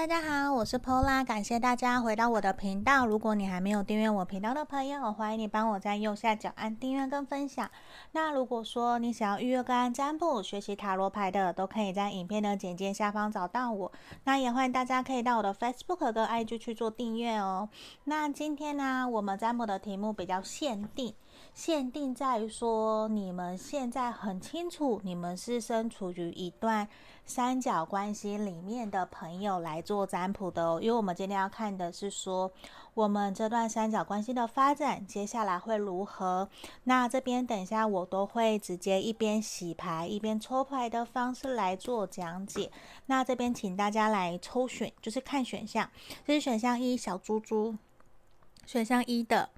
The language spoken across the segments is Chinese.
大家好，我是 Pola，感谢大家回到我的频道。如果你还没有订阅我频道的朋友，我欢迎你帮我在右下角按订阅跟分享。那如果说你想要预约个案占卜、学习塔罗牌的，都可以在影片的简介下方找到我。那也欢迎大家可以到我的 Facebook 跟 IG 去做订阅哦。那今天呢，我们占卜的题目比较限定。限定在说，你们现在很清楚，你们是身处于一段三角关系里面的朋友来做占卜的哦。因为我们今天要看的是说，我们这段三角关系的发展接下来会如何。那这边等一下我都会直接一边洗牌一边抽牌的方式来做讲解。那这边请大家来抽选，就是看选项，这是选项一小猪猪，选项一的。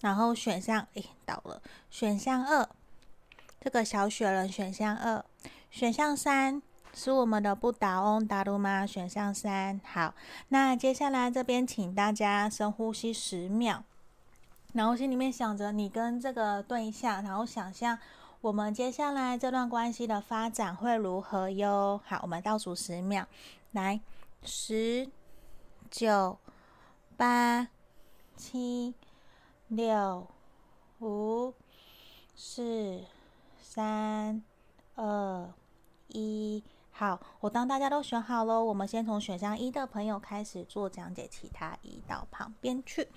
然后选项诶倒了，选项二，这个小雪人选项二，选项三是我们的不倒翁达鲁吗？选项三好，那接下来这边请大家深呼吸十秒，然后心里面想着你跟这个对象，然后想象我们接下来这段关系的发展会如何哟？好，我们倒数十秒，来，十、九、八、七。六、五、四、三、二、一，好，我当大家都选好了，我们先从选项一的朋友开始做讲解，其他移到旁边去。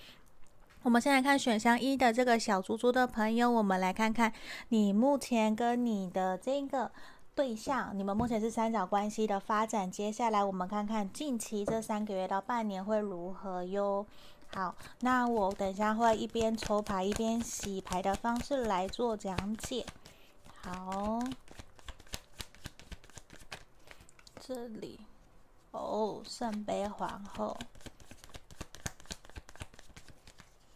我们先来看选项一的这个小猪猪的朋友，我们来看看你目前跟你的这个对象，你们目前是三角关系的发展，接下来我们看看近期这三个月到半年会如何哟。好，那我等一下会一边抽牌一边洗牌的方式来做讲解。好，这里哦，圣杯皇后，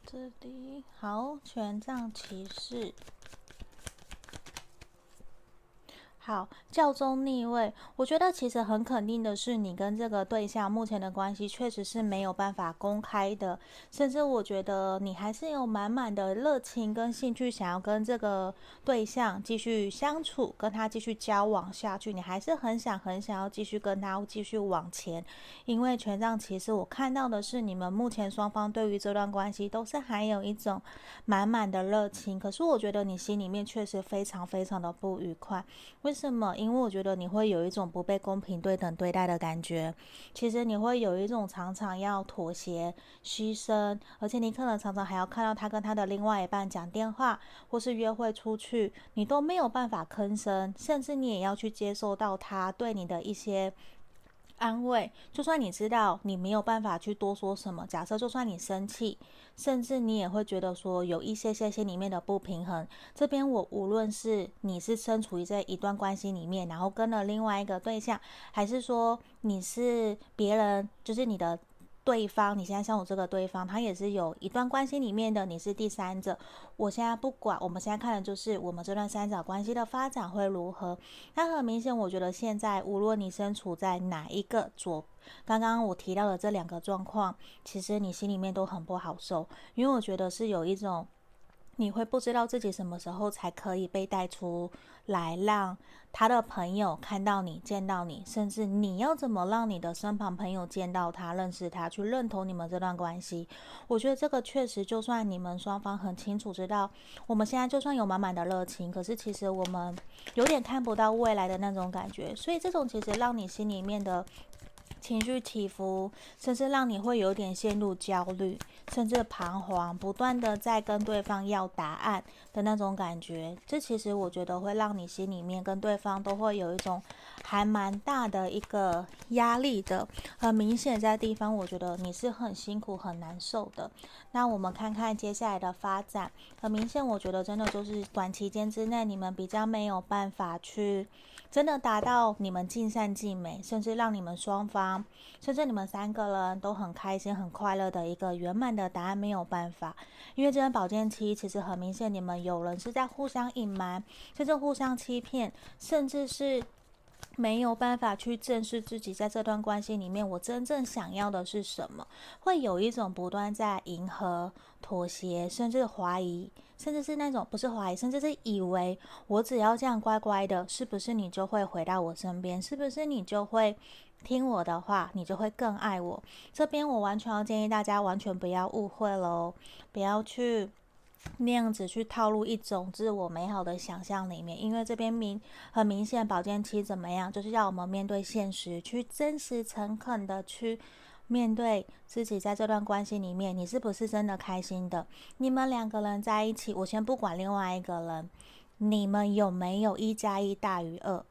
这里好，权杖骑士。好，教宗逆位，我觉得其实很肯定的是，你跟这个对象目前的关系确实是没有办法公开的，甚至我觉得你还是有满满的热情跟兴趣，想要跟这个对象继续相处，跟他继续交往下去，你还是很想很想要继续跟他继续往前，因为权杖其实，我看到的是你们目前双方对于这段关系都是还有一种满满的热情，可是我觉得你心里面确实非常非常的不愉快，为什么？因为我觉得你会有一种不被公平对等对待的感觉。其实你会有一种常常要妥协、牺牲，而且你可能常常还要看到他跟他的另外一半讲电话，或是约会出去，你都没有办法吭声，甚至你也要去接受到他对你的一些。安慰，就算你知道你没有办法去多说什么，假设就算你生气，甚至你也会觉得说有一些些心里面的不平衡。这边我无论是你是身处于这一段关系里面，然后跟了另外一个对象，还是说你是别人，就是你的。对方，你现在像我这个对方，他也是有一段关系里面的，你是第三者。我现在不管，我们现在看的就是我们这段三角关系的发展会如何。那很明显，我觉得现在无论你身处在哪一个左，刚刚我提到的这两个状况，其实你心里面都很不好受，因为我觉得是有一种。你会不知道自己什么时候才可以被带出来，让他的朋友看到你、见到你，甚至你要怎么让你的身旁朋友见到他、认识他，去认同你们这段关系。我觉得这个确实，就算你们双方很清楚知道，我们现在就算有满满的热情，可是其实我们有点看不到未来的那种感觉。所以这种其实让你心里面的。情绪起伏，甚至让你会有点陷入焦虑，甚至彷徨，不断的在跟对方要答案的那种感觉。这其实我觉得会让你心里面跟对方都会有一种还蛮大的一个压力的。很明显，在地方我觉得你是很辛苦、很难受的。那我们看看接下来的发展。很明显，我觉得真的就是短期间之内，你们比较没有办法去。真的达到你们尽善尽美，甚至让你们双方，甚至你们三个人都很开心、很快乐的一个圆满的答案，没有办法。因为这段保健期其实很明显，你们有人是在互相隐瞒，甚至互相欺骗，甚至是没有办法去正视自己在这段关系里面，我真正想要的是什么，会有一种不断在迎合、妥协，甚至怀疑。甚至是那种不是怀疑，甚至是以为我只要这样乖乖的，是不是你就会回到我身边？是不是你就会听我的话，你就会更爱我。这边我完全要建议大家，完全不要误会喽，不要去那样子去套路一种自我美好的想象里面，因为这边明很明显，保健期怎么样，就是要我们面对现实，去真实诚恳的去面对自己在这段关系里面，你是不是真的开心的？你们两个人在一起，我先不管另外一个人，你们有没有一加一大于二？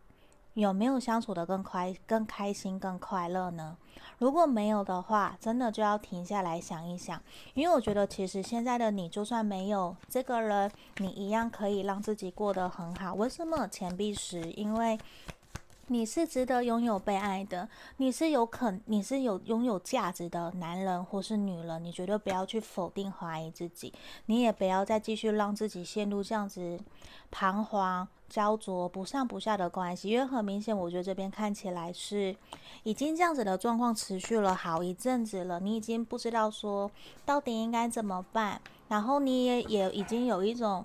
有没有相处得更快、更开心、更快乐呢？如果没有的话，真的就要停下来想一想，因为我觉得其实现在的你，就算没有这个人，你一样可以让自己过得很好。为什么？钱币十，因为。你是值得拥有被爱的，你是有肯，你是有拥有价值的男人或是女人，你绝对不要去否定、怀疑自己，你也不要再继续让自己陷入这样子彷徨、焦灼、不上不下的关系，因为很明显，我觉得这边看起来是已经这样子的状况持续了好一阵子了，你已经不知道说到底应该怎么办，然后你也也已经有一种。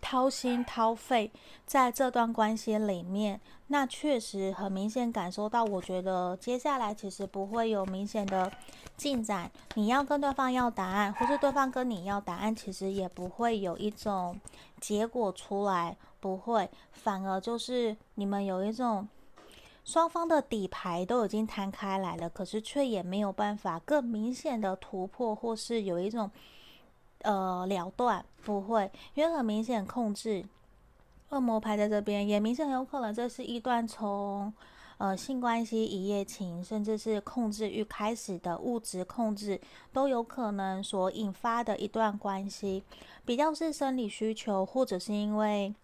掏心掏肺在这段关系里面，那确实很明显感受到。我觉得接下来其实不会有明显的进展。你要跟对方要答案，或是对方跟你要答案，其实也不会有一种结果出来，不会，反而就是你们有一种双方的底牌都已经摊开来了，可是却也没有办法更明显的突破，或是有一种。呃，了断不会，因为很明显控制恶魔牌在这边，也明显很有可能这是一段从呃性关系、一夜情，甚至是控制欲开始的物质控制，都有可能所引发的一段关系，比较是生理需求，或者是因为。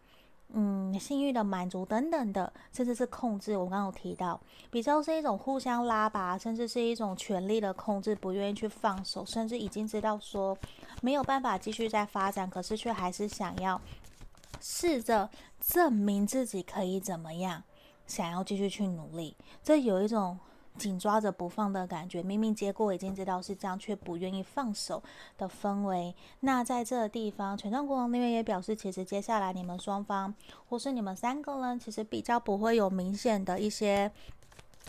嗯，性欲的满足等等的，甚至是控制。我刚刚有提到，比较是一种互相拉拔，甚至是一种权力的控制，不愿意去放手，甚至已经知道说没有办法继续再发展，可是却还是想要试着证明自己可以怎么样，想要继续去努力。这有一种。紧抓着不放的感觉，明明结果已经知道是这样，却不愿意放手的氛围。那在这个地方，权杖国王那边也表示，其实接下来你们双方，或是你们三个人，其实比较不会有明显的一些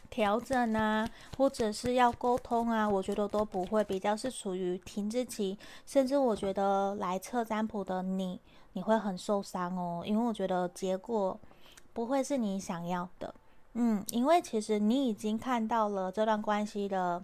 调整啊，或者是要沟通啊，我觉得都不会，比较是处于停滞期。甚至我觉得来测占卜的你，你会很受伤哦，因为我觉得结果不会是你想要的。嗯，因为其实你已经看到了这段关系的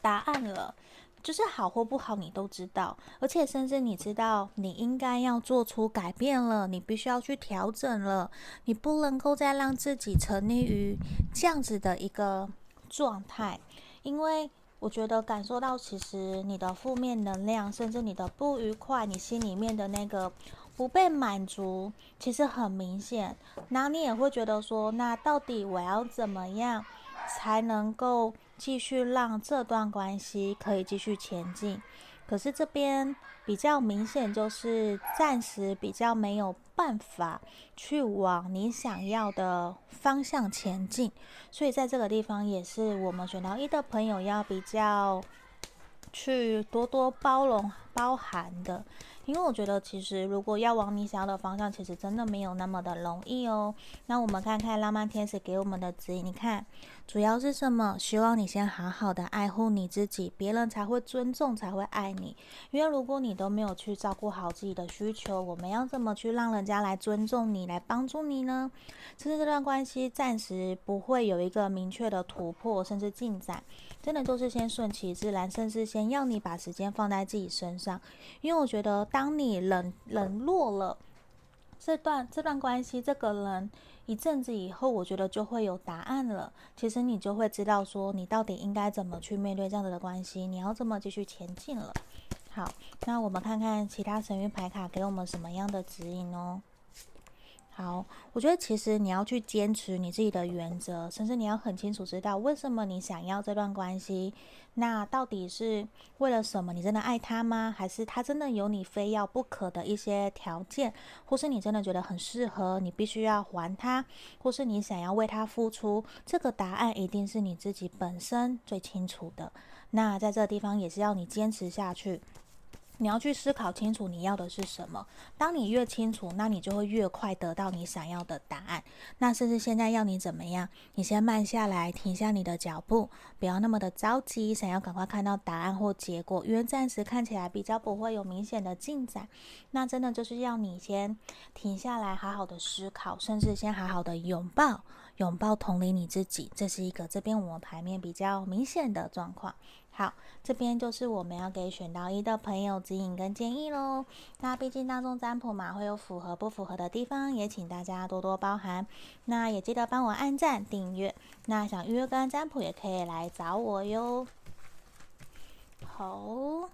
答案了，就是好或不好你都知道，而且甚至你知道你应该要做出改变了，你必须要去调整了，你不能够再让自己沉溺于这样子的一个状态，因为我觉得感受到其实你的负面能量，甚至你的不愉快，你心里面的那个。不被满足，其实很明显。然后你也会觉得说，那到底我要怎么样才能够继续让这段关系可以继续前进？可是这边比较明显，就是暂时比较没有办法去往你想要的方向前进。所以在这个地方，也是我们选到一的朋友要比较去多多包容、包含的。因为我觉得，其实如果要往你想要的方向，其实真的没有那么的容易哦。那我们看看浪漫天使给我们的指引，你看，主要是什么？希望你先好好的爱护你自己，别人才会尊重，才会爱你。因为如果你都没有去照顾好自己的需求，我们要怎么去让人家来尊重你，来帮助你呢？其实这段关系暂时不会有一个明确的突破，甚至进展。真的就是先顺其自然，甚至先要你把时间放在自己身上，因为我觉得当你冷冷落了这段这段关系，这个人一阵子以后，我觉得就会有答案了。其实你就会知道说，你到底应该怎么去面对这样子的关系，你要怎么继续前进了。好，那我们看看其他神谕牌卡给我们什么样的指引哦。好，我觉得其实你要去坚持你自己的原则，甚至你要很清楚知道为什么你想要这段关系。那到底是为了什么？你真的爱他吗？还是他真的有你非要不可的一些条件？或是你真的觉得很适合，你必须要还他，或是你想要为他付出？这个答案一定是你自己本身最清楚的。那在这个地方也是要你坚持下去。你要去思考清楚你要的是什么。当你越清楚，那你就会越快得到你想要的答案。那甚至现在要你怎么样？你先慢下来，停下你的脚步，不要那么的着急，想要赶快看到答案或结果，因为暂时看起来比较不会有明显的进展。那真的就是要你先停下来，好好的思考，甚至先好好的拥抱，拥抱同理你自己。这是一个这边我们牌面比较明显的状况。好，这边就是我们要给选到一的朋友指引跟建议喽。那毕竟大众占卜嘛，会有符合不符合的地方，也请大家多多包涵。那也记得帮我按赞、订阅。那想预约跟占卜也可以来找我哟。好，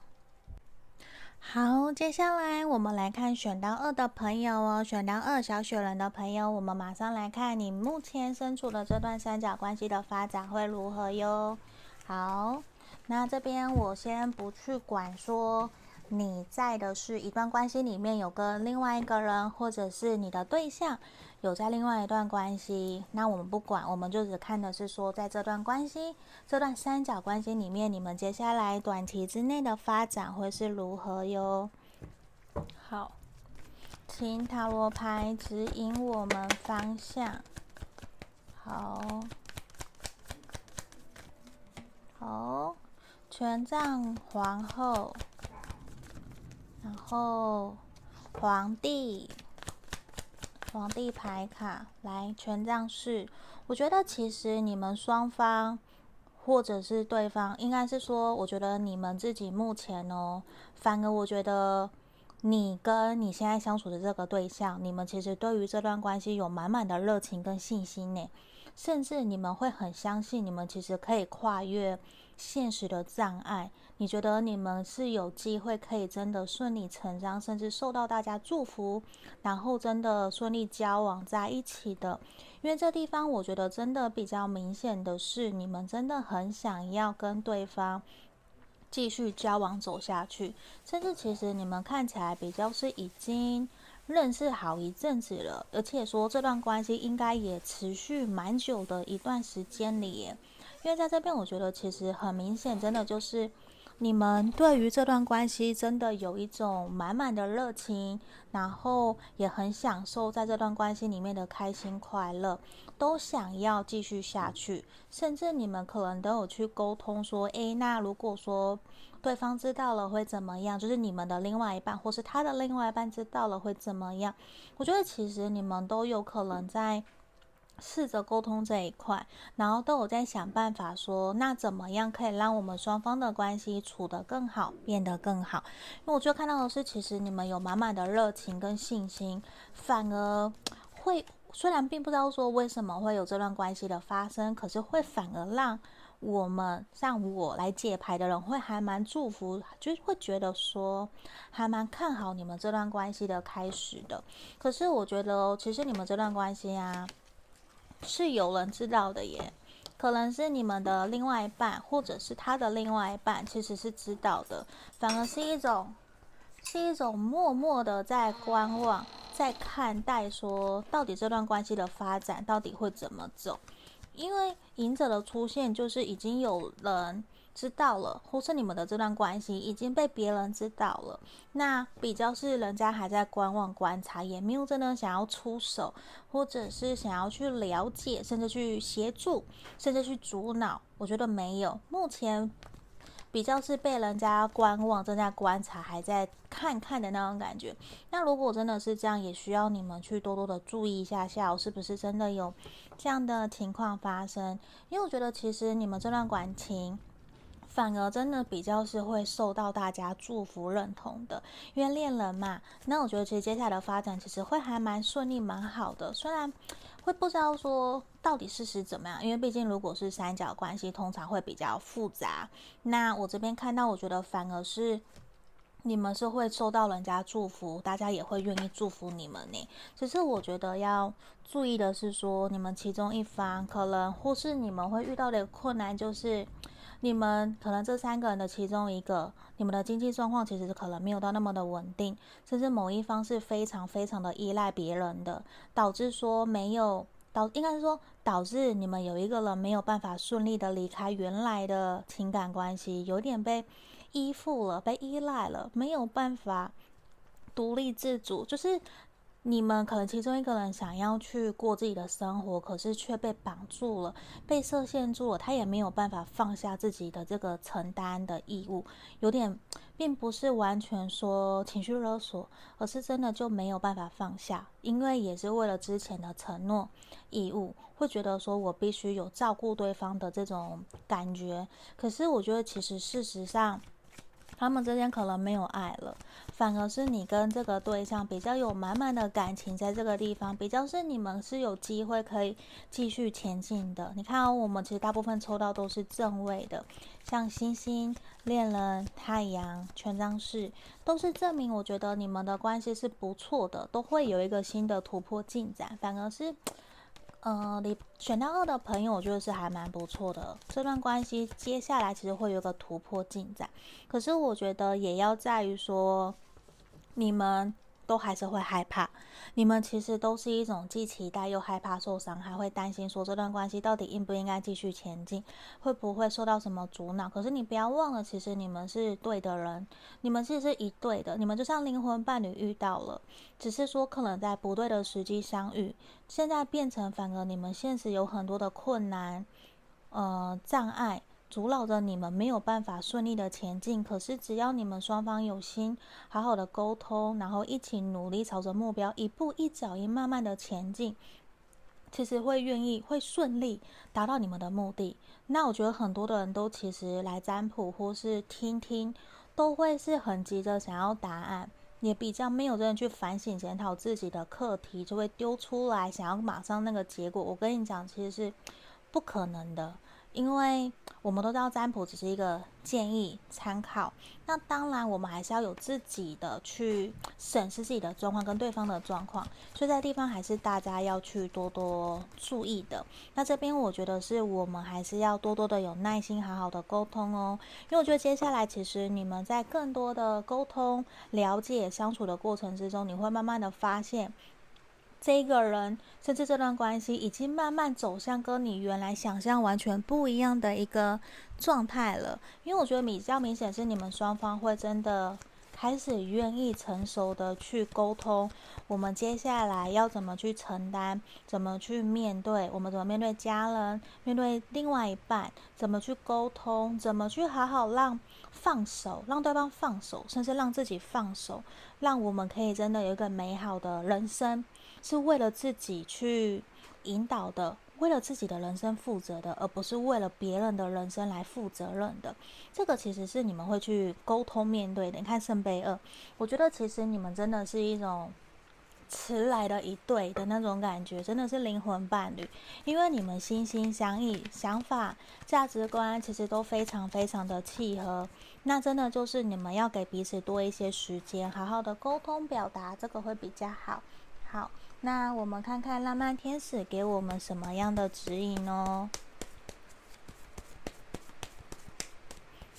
好，接下来我们来看选到二的朋友哦，选到二小雪人的朋友，我们马上来看你目前身处的这段三角关系的发展会如何哟。好。那这边我先不去管说你在的是一段关系里面有跟另外一个人，或者是你的对象有在另外一段关系，那我们不管，我们就只看的是说在这段关系、这段三角关系里面，你们接下来短期之内的发展会是如何哟。好，请塔罗牌指引我们方向。好，好。权杖皇后，然后皇帝，皇帝牌卡来权杖四。我觉得其实你们双方，或者是对方，应该是说，我觉得你们自己目前哦，反而我觉得你跟你现在相处的这个对象，你们其实对于这段关系有满满的热情跟信心呢，甚至你们会很相信，你们其实可以跨越。现实的障碍，你觉得你们是有机会可以真的顺理成章，甚至受到大家祝福，然后真的顺利交往在一起的？因为这地方我觉得真的比较明显的是，你们真的很想要跟对方继续交往走下去，甚至其实你们看起来比较是已经认识好一阵子了，而且说这段关系应该也持续蛮久的一段时间里。因为在这边，我觉得其实很明显，真的就是你们对于这段关系真的有一种满满的热情，然后也很享受在这段关系里面的开心快乐，都想要继续下去。甚至你们可能都有去沟通说，诶，那如果说对方知道了会怎么样？就是你们的另外一半，或是他的另外一半知道了会怎么样？我觉得其实你们都有可能在。试着沟通这一块，然后都有在想办法说，那怎么样可以让我们双方的关系处得更好，变得更好？因为我就看到的是，其实你们有满满的热情跟信心，反而会虽然并不知道说为什么会有这段关系的发生，可是会反而让我们像我来解牌的人会还蛮祝福，就会觉得说还蛮看好你们这段关系的开始的。可是我觉得，其实你们这段关系啊。是有人知道的耶，可能是你们的另外一半，或者是他的另外一半，其实是知道的，反而是一种，是一种默默的在观望，在看待说，到底这段关系的发展到底会怎么走，因为隐者的出现，就是已经有人。知道了，或是你们的这段关系已经被别人知道了，那比较是人家还在观望观察，也没有真的想要出手，或者是想要去了解，甚至去协助，甚至去阻挠。我觉得没有，目前比较是被人家观望，正在观察，还在看看的那种感觉。那如果真的是这样，也需要你们去多多的注意一下下午，是不是真的有这样的情况发生？因为我觉得其实你们这段感情。反而真的比较是会受到大家祝福认同的，因为恋人嘛，那我觉得其实接下来的发展其实会还蛮顺利、蛮好的。虽然会不知道说到底事实怎么样，因为毕竟如果是三角关系，通常会比较复杂。那我这边看到，我觉得反而是你们是会受到人家祝福，大家也会愿意祝福你们呢。只是我觉得要注意的是说，你们其中一方可能或是你们会遇到的困难就是。你们可能这三个人的其中一个，你们的经济状况其实可能没有到那么的稳定，甚至某一方是非常非常的依赖别人的，导致说没有导，应该是说导致你们有一个人没有办法顺利的离开原来的情感关系，有点被依附了，被依赖了，没有办法独立自主，就是。你们可能其中一个人想要去过自己的生活，可是却被绑住了，被设限住了，他也没有办法放下自己的这个承担的义务，有点，并不是完全说情绪勒索，而是真的就没有办法放下，因为也是为了之前的承诺义务，会觉得说我必须有照顾对方的这种感觉，可是我觉得其实事实上。他们之间可能没有爱了，反而是你跟这个对象比较有满满的感情，在这个地方比较是你们是有机会可以继续前进的。你看，我们其实大部分抽到都是正位的，像星星、恋人、太阳、权杖四，都是证明。我觉得你们的关系是不错的，都会有一个新的突破进展，反而是。呃，你选到二的朋友，我觉得是还蛮不错的。这段关系接下来其实会有个突破进展，可是我觉得也要在于说你们。都还是会害怕，你们其实都是一种既期待又害怕受伤，还会担心说这段关系到底应不应该继续前进，会不会受到什么阻挠？可是你不要忘了，其实你们是对的人，你们其实是一对的，你们就像灵魂伴侣遇到了，只是说可能在不对的时机相遇，现在变成反而你们现实有很多的困难，呃，障碍。阻挠着你们没有办法顺利的前进，可是只要你们双方有心，好好的沟通，然后一起努力朝着目标一步一脚印慢慢的前进，其实会愿意会顺利达到你们的目的。那我觉得很多的人都其实来占卜或是听听，都会是很急着想要答案，也比较没有真的去反省检讨自己的课题，就会丢出来想要马上那个结果。我跟你讲，其实是不可能的。因为我们都知道占卜只是一个建议参考，那当然我们还是要有自己的去审视自己的状况跟对方的状况，所以在地方还是大家要去多多注意的。那这边我觉得是我们还是要多多的有耐心，好好的沟通哦。因为我觉得接下来其实你们在更多的沟通、了解、相处的过程之中，你会慢慢的发现。这个人，甚至这段关系已经慢慢走向跟你原来想象完全不一样的一个状态了。因为我觉得比较明显是你们双方会真的开始愿意成熟的去沟通，我们接下来要怎么去承担，怎么去面对，我们怎么面对家人，面对另外一半，怎么去沟通，怎么去好好让放手，让对方放手，甚至让自己放手，让我们可以真的有一个美好的人生。是为了自己去引导的，为了自己的人生负责的，而不是为了别人的人生来负责任的。这个其实是你们会去沟通面对的。你看圣杯二，我觉得其实你们真的是一种迟来的一对的那种感觉，真的是灵魂伴侣，因为你们心心相印，想法、价值观其实都非常非常的契合。那真的就是你们要给彼此多一些时间，好好的沟通表达，这个会比较好。好。那我们看看浪漫天使给我们什么样的指引哦？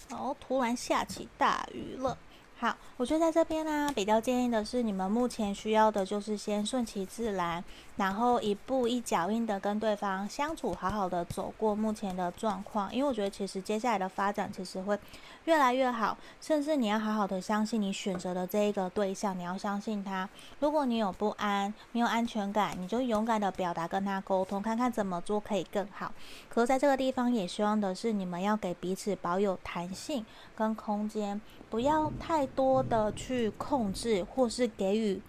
哦，突然下起大雨了。好，我觉得在这边呢，比较建议的是，你们目前需要的就是先顺其自然，然后一步一脚印的跟对方相处，好好的走过目前的状况。因为我觉得其实接下来的发展其实会越来越好，甚至你要好好的相信你选择的这一个对象，你要相信他。如果你有不安、没有安全感，你就勇敢的表达，跟他沟通，看看怎么做可以更好。可是在这个地方，也希望的是你们要给彼此保有弹性跟空间，不要太多的去控制，或是给予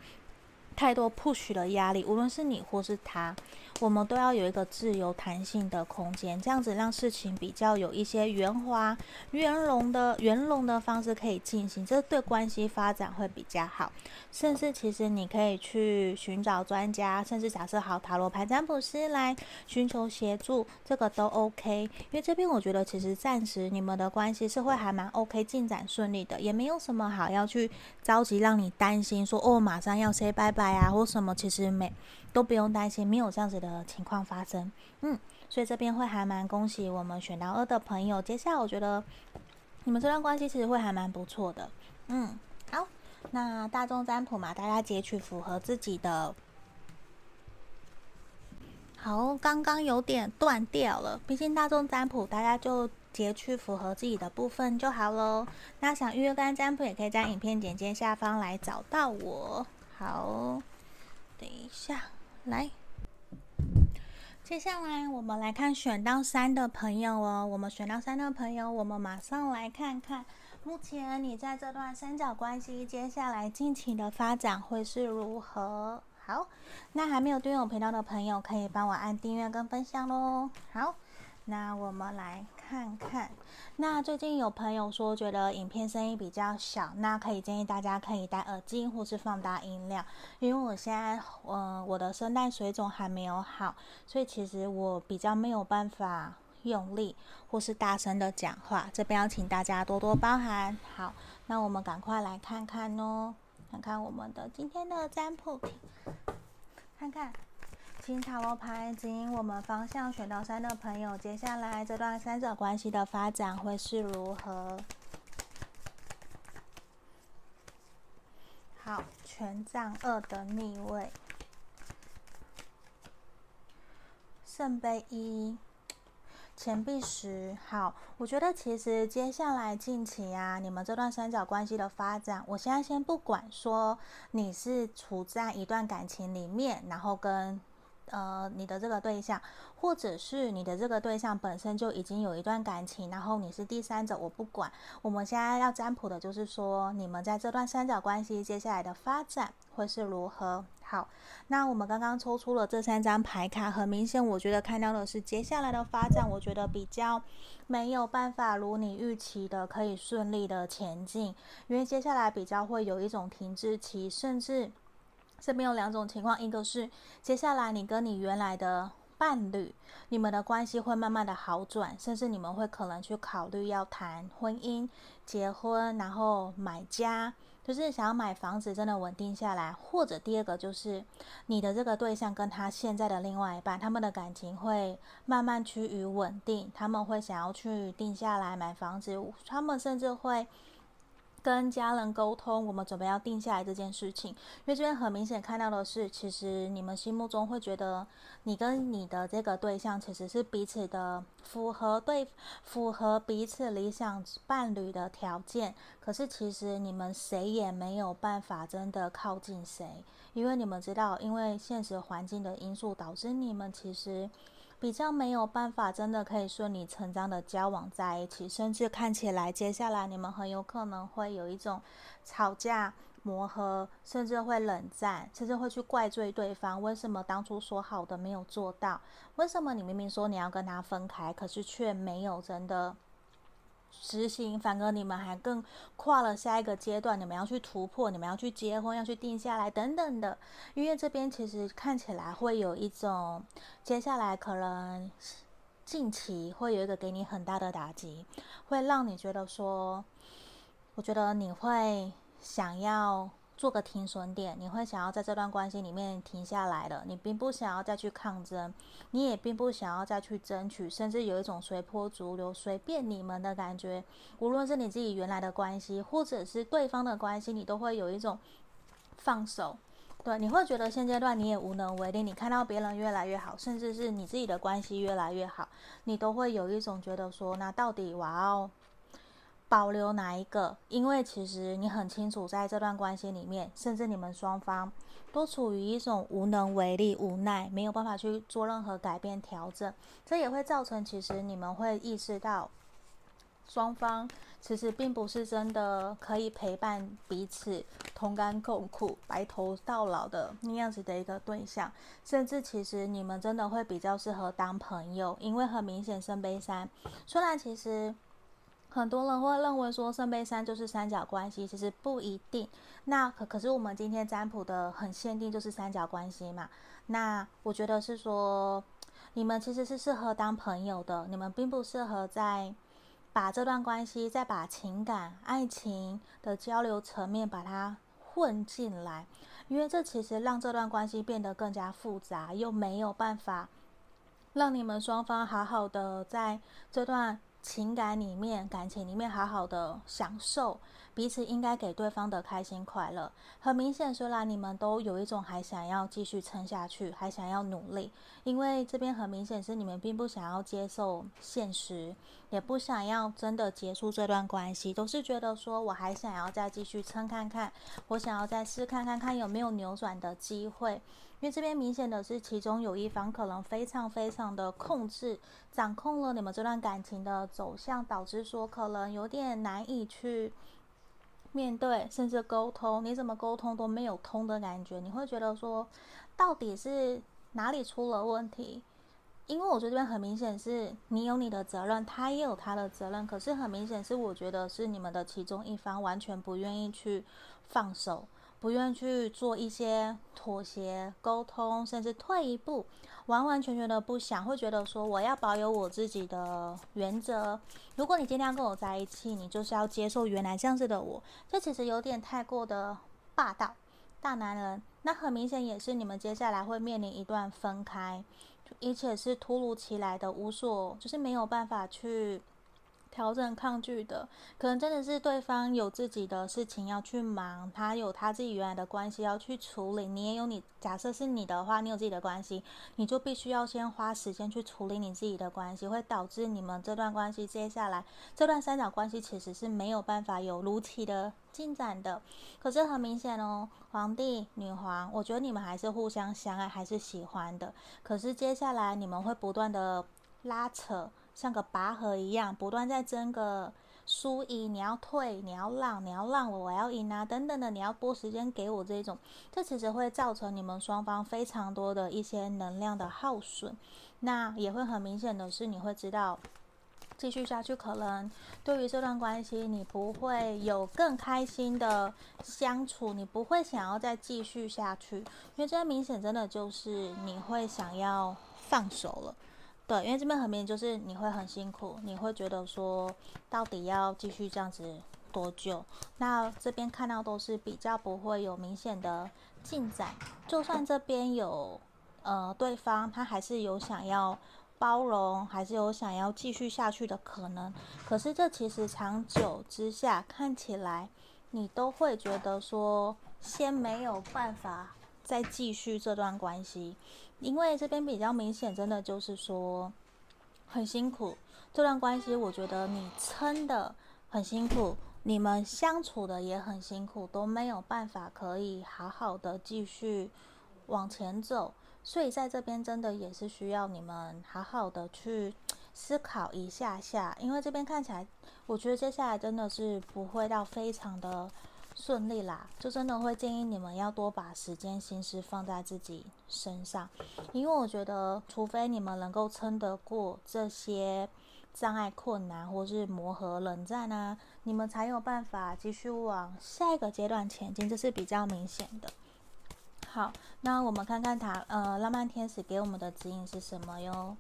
太多 push 的压力，无论是你或是他。我们都要有一个自由弹性的空间，这样子让事情比较有一些圆滑、圆融的圆融的方式可以进行，这对关系发展会比较好。甚至其实你可以去寻找专家，甚至假设好塔罗牌占卜师来寻求协助，这个都 OK。因为这边我觉得其实暂时你们的关系是会还蛮 OK，进展顺利的，也没有什么好要去着急让你担心说哦马上要 say 拜拜啊或什么，其实没。都不用担心，没有这样子的情况发生。嗯，所以这边会还蛮恭喜我们选到二的朋友。接下来我觉得你们这段关系其实会还蛮不错的。嗯，好，那大众占卜嘛，大家截取符合自己的。好，刚刚有点断掉了，毕竟大众占卜大家就截取符合自己的部分就好喽。那想预约个案占卜，也可以在影片简介下方来找到我。好，等一下，来，接下来我们来看选到三的朋友哦。我们选到三的朋友，我们马上来看看，目前你在这段三角关系，接下来近期的发展会是如何？好，那还没有订阅我频道的朋友，可以帮我按订阅跟分享喽。好，那我们来看看。那最近有朋友说觉得影片声音比较小，那可以建议大家可以戴耳机或是放大音量，因为我现在呃我的声带水肿还没有好，所以其实我比较没有办法用力或是大声的讲话，这边要请大家多多包涵。好，那我们赶快来看看哦。看看我们的今天的占卜，看看请塔罗牌指引我们方向。选到三的朋友，接下来这段三者关系的发展会是如何？好，权杖二的逆位，圣杯一。钱币十，好，我觉得其实接下来近期啊，你们这段三角关系的发展，我现在先不管说你是处在一段感情里面，然后跟呃你的这个对象，或者是你的这个对象本身就已经有一段感情，然后你是第三者，我不管。我们现在要占卜的就是说，你们在这段三角关系接下来的发展会是如何？好，那我们刚刚抽出了这三张牌卡，很明显，我觉得看到的是接下来的发展，我觉得比较没有办法如你预期的可以顺利的前进，因为接下来比较会有一种停滞期，甚至这边有两种情况，一个是接下来你跟你原来的伴侣，你们的关系会慢慢的好转，甚至你们会可能去考虑要谈婚姻、结婚，然后买家。就是想要买房子，真的稳定下来，或者第二个就是你的这个对象跟他现在的另外一半，他们的感情会慢慢趋于稳定，他们会想要去定下来买房子，他们甚至会。跟家人沟通，我们准备要定下来这件事情，因为这边很明显看到的是，其实你们心目中会觉得你跟你的这个对象其实是彼此的符合对，符合彼此理想伴侣的条件，可是其实你们谁也没有办法真的靠近谁，因为你们知道，因为现实环境的因素导致你们其实。比较没有办法，真的可以顺理成章的交往在一起，甚至看起来接下来你们很有可能会有一种吵架、磨合，甚至会冷战，甚至会去怪罪对方，为什么当初说好的没有做到？为什么你明明说你要跟他分开，可是却没有真的？执行，反而你们还更跨了下一个阶段，你们要去突破，你们要去结婚，要去定下来等等的。因为这边其实看起来会有一种，接下来可能近期会有一个给你很大的打击，会让你觉得说，我觉得你会想要。做个停损点，你会想要在这段关系里面停下来了，你并不想要再去抗争，你也并不想要再去争取，甚至有一种随波逐流、随便你们的感觉。无论是你自己原来的关系，或者是对方的关系，你都会有一种放手。对，你会觉得现阶段你也无能为力。你看到别人越来越好，甚至是你自己的关系越来越好，你都会有一种觉得说，那到底我要保留哪一个？因为其实你很清楚，在这段关系里面，甚至你们双方都处于一种无能为力、无奈，没有办法去做任何改变、调整。这也会造成，其实你们会意识到，双方其实并不是真的可以陪伴彼此、同甘共苦、白头到老的那样子的一个对象。甚至其实你们真的会比较适合当朋友，因为很明显，圣杯三虽然其实。很多人会认为说圣杯三就是三角关系，其实不一定。那可可是我们今天占卜的很限定，就是三角关系嘛。那我觉得是说，你们其实是适合当朋友的，你们并不适合在把这段关系，再把情感、爱情的交流层面把它混进来，因为这其实让这段关系变得更加复杂，又没有办法让你们双方好好的在这段。情感里面、感情里面好好的享受彼此应该给对方的开心快乐。很明显，虽然你们都有一种还想要继续撑下去，还想要努力，因为这边很明显是你们并不想要接受现实，也不想要真的结束这段关系，都是觉得说我还想要再继续撑看看，我想要再试看看看有没有扭转的机会。因为这边明显的是，其中有一方可能非常非常的控制、掌控了你们这段感情的走向，导致说可能有点难以去面对，甚至沟通。你怎么沟通都没有通的感觉，你会觉得说，到底是哪里出了问题？因为我觉得这边很明显是你有你的责任，他也有他的责任，可是很明显是我觉得是你们的其中一方完全不愿意去放手。不愿去做一些妥协、沟通，甚至退一步，完完全全的不想，会觉得说我要保有我自己的原则。如果你今天要跟我在一起，你就是要接受原来这样子的我，这其实有点太过的霸道，大男人。那很明显也是你们接下来会面临一段分开，而且是突如其来的，无所就是没有办法去。调整抗拒的，可能真的是对方有自己的事情要去忙，他有他自己原来的关系要去处理，你也有你。假设是你的话，你有自己的关系，你就必须要先花时间去处理你自己的关系，会导致你们这段关系接下来这段三角关系其实是没有办法有如期的进展的。可是很明显哦，皇帝、女皇，我觉得你们还是互相相爱，还是喜欢的。可是接下来你们会不断的拉扯。像个拔河一样，不断在争个输赢。你要退，你要让，你要让我，我要赢啊，等等的，你要拨时间给我这种，这其实会造成你们双方非常多的一些能量的耗损。那也会很明显的是，你会知道，继续下去可能对于这段关系，你不会有更开心的相处，你不会想要再继续下去，因为这明显真的就是你会想要放手了。对，因为这边很明显就是你会很辛苦，你会觉得说到底要继续这样子多久？那这边看到都是比较不会有明显的进展，就算这边有呃对方他还是有想要包容，还是有想要继续下去的可能。可是这其实长久之下看起来，你都会觉得说先没有办法再继续这段关系。因为这边比较明显，真的就是说很辛苦，这段关系我觉得你撑得很辛苦，你们相处的也很辛苦，都没有办法可以好好的继续往前走，所以在这边真的也是需要你们好好的去思考一下下，因为这边看起来，我觉得接下来真的是不会到非常的。顺利啦，就真的会建议你们要多把时间心思放在自己身上，因为我觉得，除非你们能够撑得过这些障碍、困难，或是磨合、冷战啊，你们才有办法继续往下一个阶段前进，这是比较明显的。好，那我们看看塔呃浪漫天使给我们的指引是什么哟？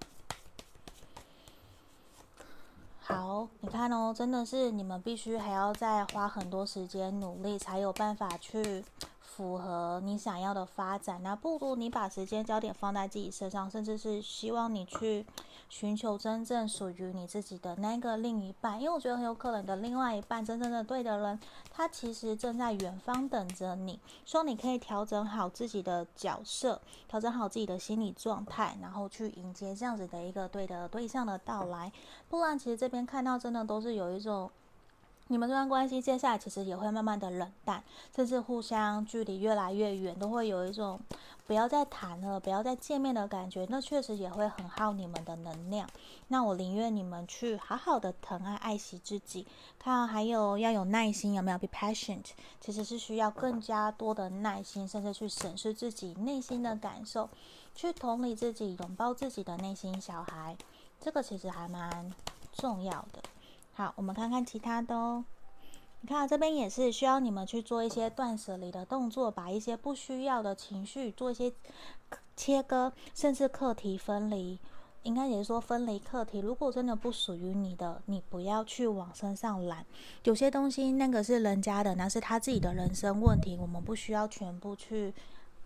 好，你看哦，真的是你们必须还要再花很多时间努力，才有办法去 符合你想要的发展。那不如你把时间焦点放在自己身上，甚至是希望你去寻求真正属于你自己的那个另一半。因为我觉得很有可能的另外一半，真正的对的人，他其实正在远方等着你。说你可以调整好自己的角色，调整好自己的心理状态，然后去迎接这样子的一个对的对象的到来。不然，其实这边看到真的都是有一种。你们这段关系接下来其实也会慢慢的冷淡，甚至互相距离越来越远，都会有一种不要再谈了，不要再见面的感觉。那确实也会很耗你们的能量。那我宁愿你们去好好的疼爱、爱惜自己。看，还有要有耐心，有没有？Be patient，其实是需要更加多的耐心，甚至去审视自己内心的感受，去同理自己，拥抱自己的内心小孩。这个其实还蛮重要的。好，我们看看其他的哦。你看这边也是需要你们去做一些断舍离的动作，把一些不需要的情绪做一些切割，甚至课题分离。应该也是说分离课题。如果真的不属于你的，你不要去往身上揽。有些东西那个是人家的，那是他自己的人生问题，我们不需要全部去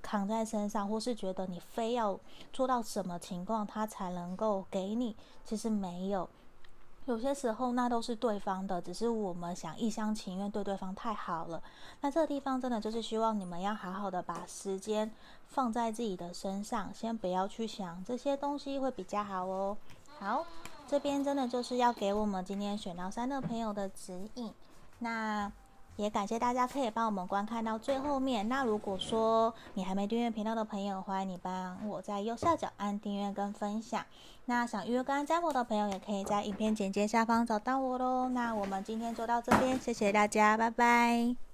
扛在身上，或是觉得你非要做到什么情况他才能够给你。其实没有。有些时候那都是对方的，只是我们想一厢情愿对对方太好了。那这个地方真的就是希望你们要好好的把时间放在自己的身上，先不要去想这些东西会比较好哦。好，这边真的就是要给我们今天选到三的朋友的指引。那。也感谢大家可以帮我们观看到最后面。那如果说你还没订阅频道的朋友，欢迎你帮我在右下角按订阅跟分享。那想预约个案占卜的朋友，也可以在影片简介下方找到我喽。那我们今天就到这边，谢谢大家，拜拜。